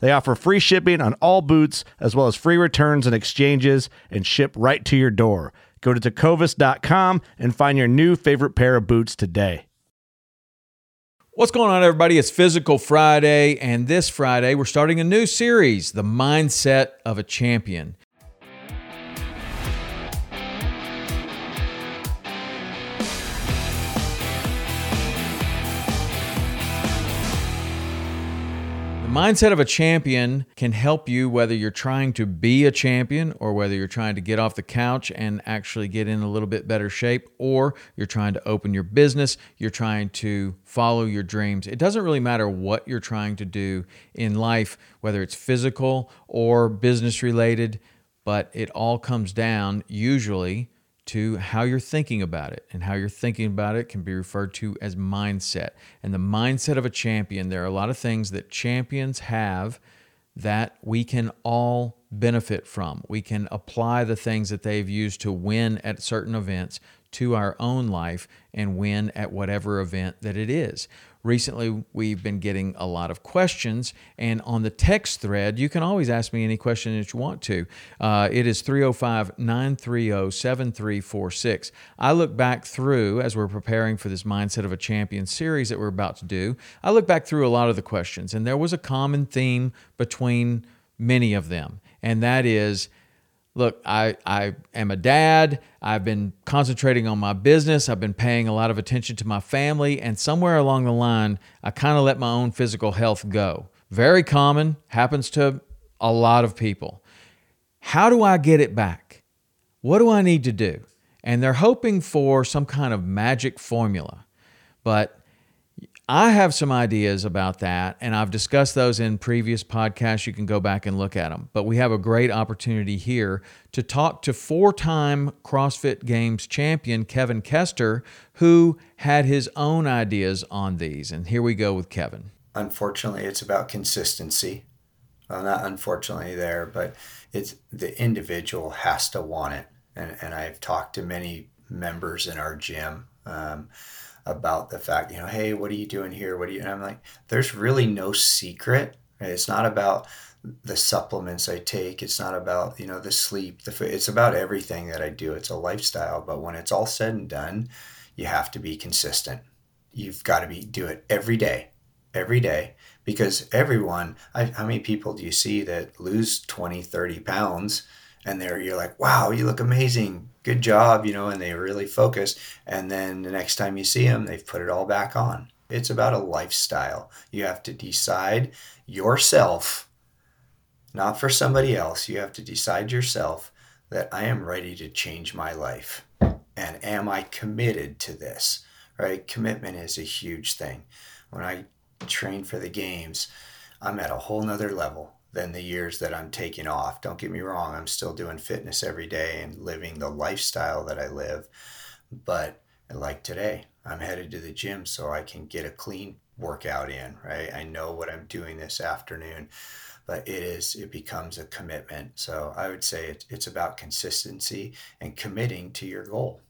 They offer free shipping on all boots, as well as free returns and exchanges, and ship right to your door. Go to tecovas.com and find your new favorite pair of boots today. What's going on, everybody? It's Physical Friday, and this Friday we're starting a new series, The Mindset of a Champion. Mindset of a champion can help you whether you're trying to be a champion or whether you're trying to get off the couch and actually get in a little bit better shape or you're trying to open your business, you're trying to follow your dreams. It doesn't really matter what you're trying to do in life, whether it's physical or business related, but it all comes down usually to how you're thinking about it. And how you're thinking about it can be referred to as mindset. And the mindset of a champion, there are a lot of things that champions have that we can all benefit from. We can apply the things that they've used to win at certain events to our own life and win at whatever event that it is. Recently, we've been getting a lot of questions, and on the text thread, you can always ask me any question that you want to. Uh, it is 305 930 7346. I look back through, as we're preparing for this Mindset of a Champion series that we're about to do, I look back through a lot of the questions, and there was a common theme between many of them, and that is look, I, I am a dad. I've been concentrating on my business. I've been paying a lot of attention to my family. And somewhere along the line, I kind of let my own physical health go. Very common, happens to a lot of people. How do I get it back? What do I need to do? And they're hoping for some kind of magic formula. But I have some ideas about that, and I've discussed those in previous podcasts. You can go back and look at them. But we have a great opportunity here to talk to four time CrossFit Games champion Kevin Koester, who had his own ideas on these. And here we go with Kevin. Unfortunately, it's about consistency. Well, not unfortunately there, but it's the individual has to want it. And, and I've talked to many members in our gym. Um, about the fact, you know, hey, what are you doing here? What are you? And I'm like, there's really no secret. Right? It's not about the supplements I take. It's not about you know the sleep. The food. It's about everything that I do. It's a lifestyle. But when it's all said and done, you have to be consistent. You've got to be do it every day, every day because everyone. I, how many people do you see that lose 20, 30 pounds? And they're you're like wow you look amazing. Good job you know and they really focus. And then the next time you see them they've put it all back on. It's about a lifestyle. You have to decide yourself not for somebody else. You have to decide yourself that i am ready to change my life. And am i committed to this? Right? Commitment is a huge thing. When i train for the games i'm at a whole nother level than the years that I'm taking off. Don't get me wrong, I'm still doing fitness every day and living the lifestyle that I live. But like today, I'm headed to the gym so I can get a clean workout in, right? I know what I'm doing this afternoon, but it is, it becomes a commitment. So I would say it's about consistency and committing to your goal.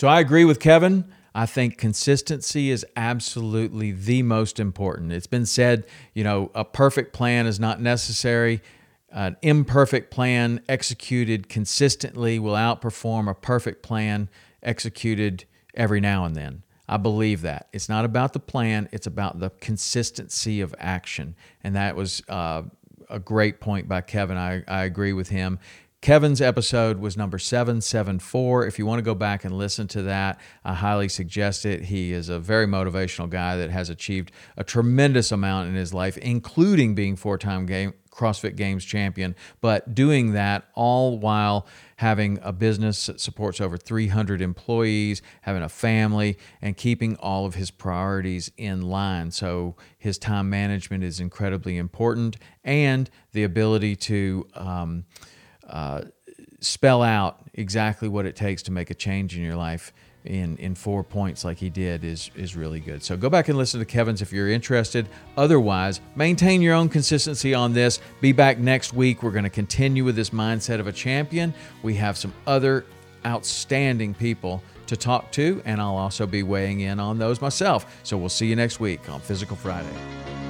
So I agree with Kevin. I think consistency is absolutely the most important. It's been said, you know, a perfect plan is not necessary. An imperfect plan executed consistently will outperform a perfect plan executed every now and then. I believe that. It's not about the plan, it's about the consistency of action. And that was uh, a great point by Kevin. I, I agree with him. Kevin's episode was number 774. If you want to go back and listen to that, I highly suggest it. He is a very motivational guy that has achieved a tremendous amount in his life, including being four time game CrossFit Games champion, but doing that all while having a business that supports over 300 employees, having a family, and keeping all of his priorities in line. So his time management is incredibly important, and the ability to um, spell out exactly what it takes to make a change in your life in in four points like he did is is really good. So go back and listen to Kevin's if you're interested. Otherwise, maintain your own consistency on this. Be back next week. We're going to continue with this mindset of a champion. We have some other outstanding people to talk to, and I'll also be weighing in on those myself. So we'll see you next week on Physical Friday.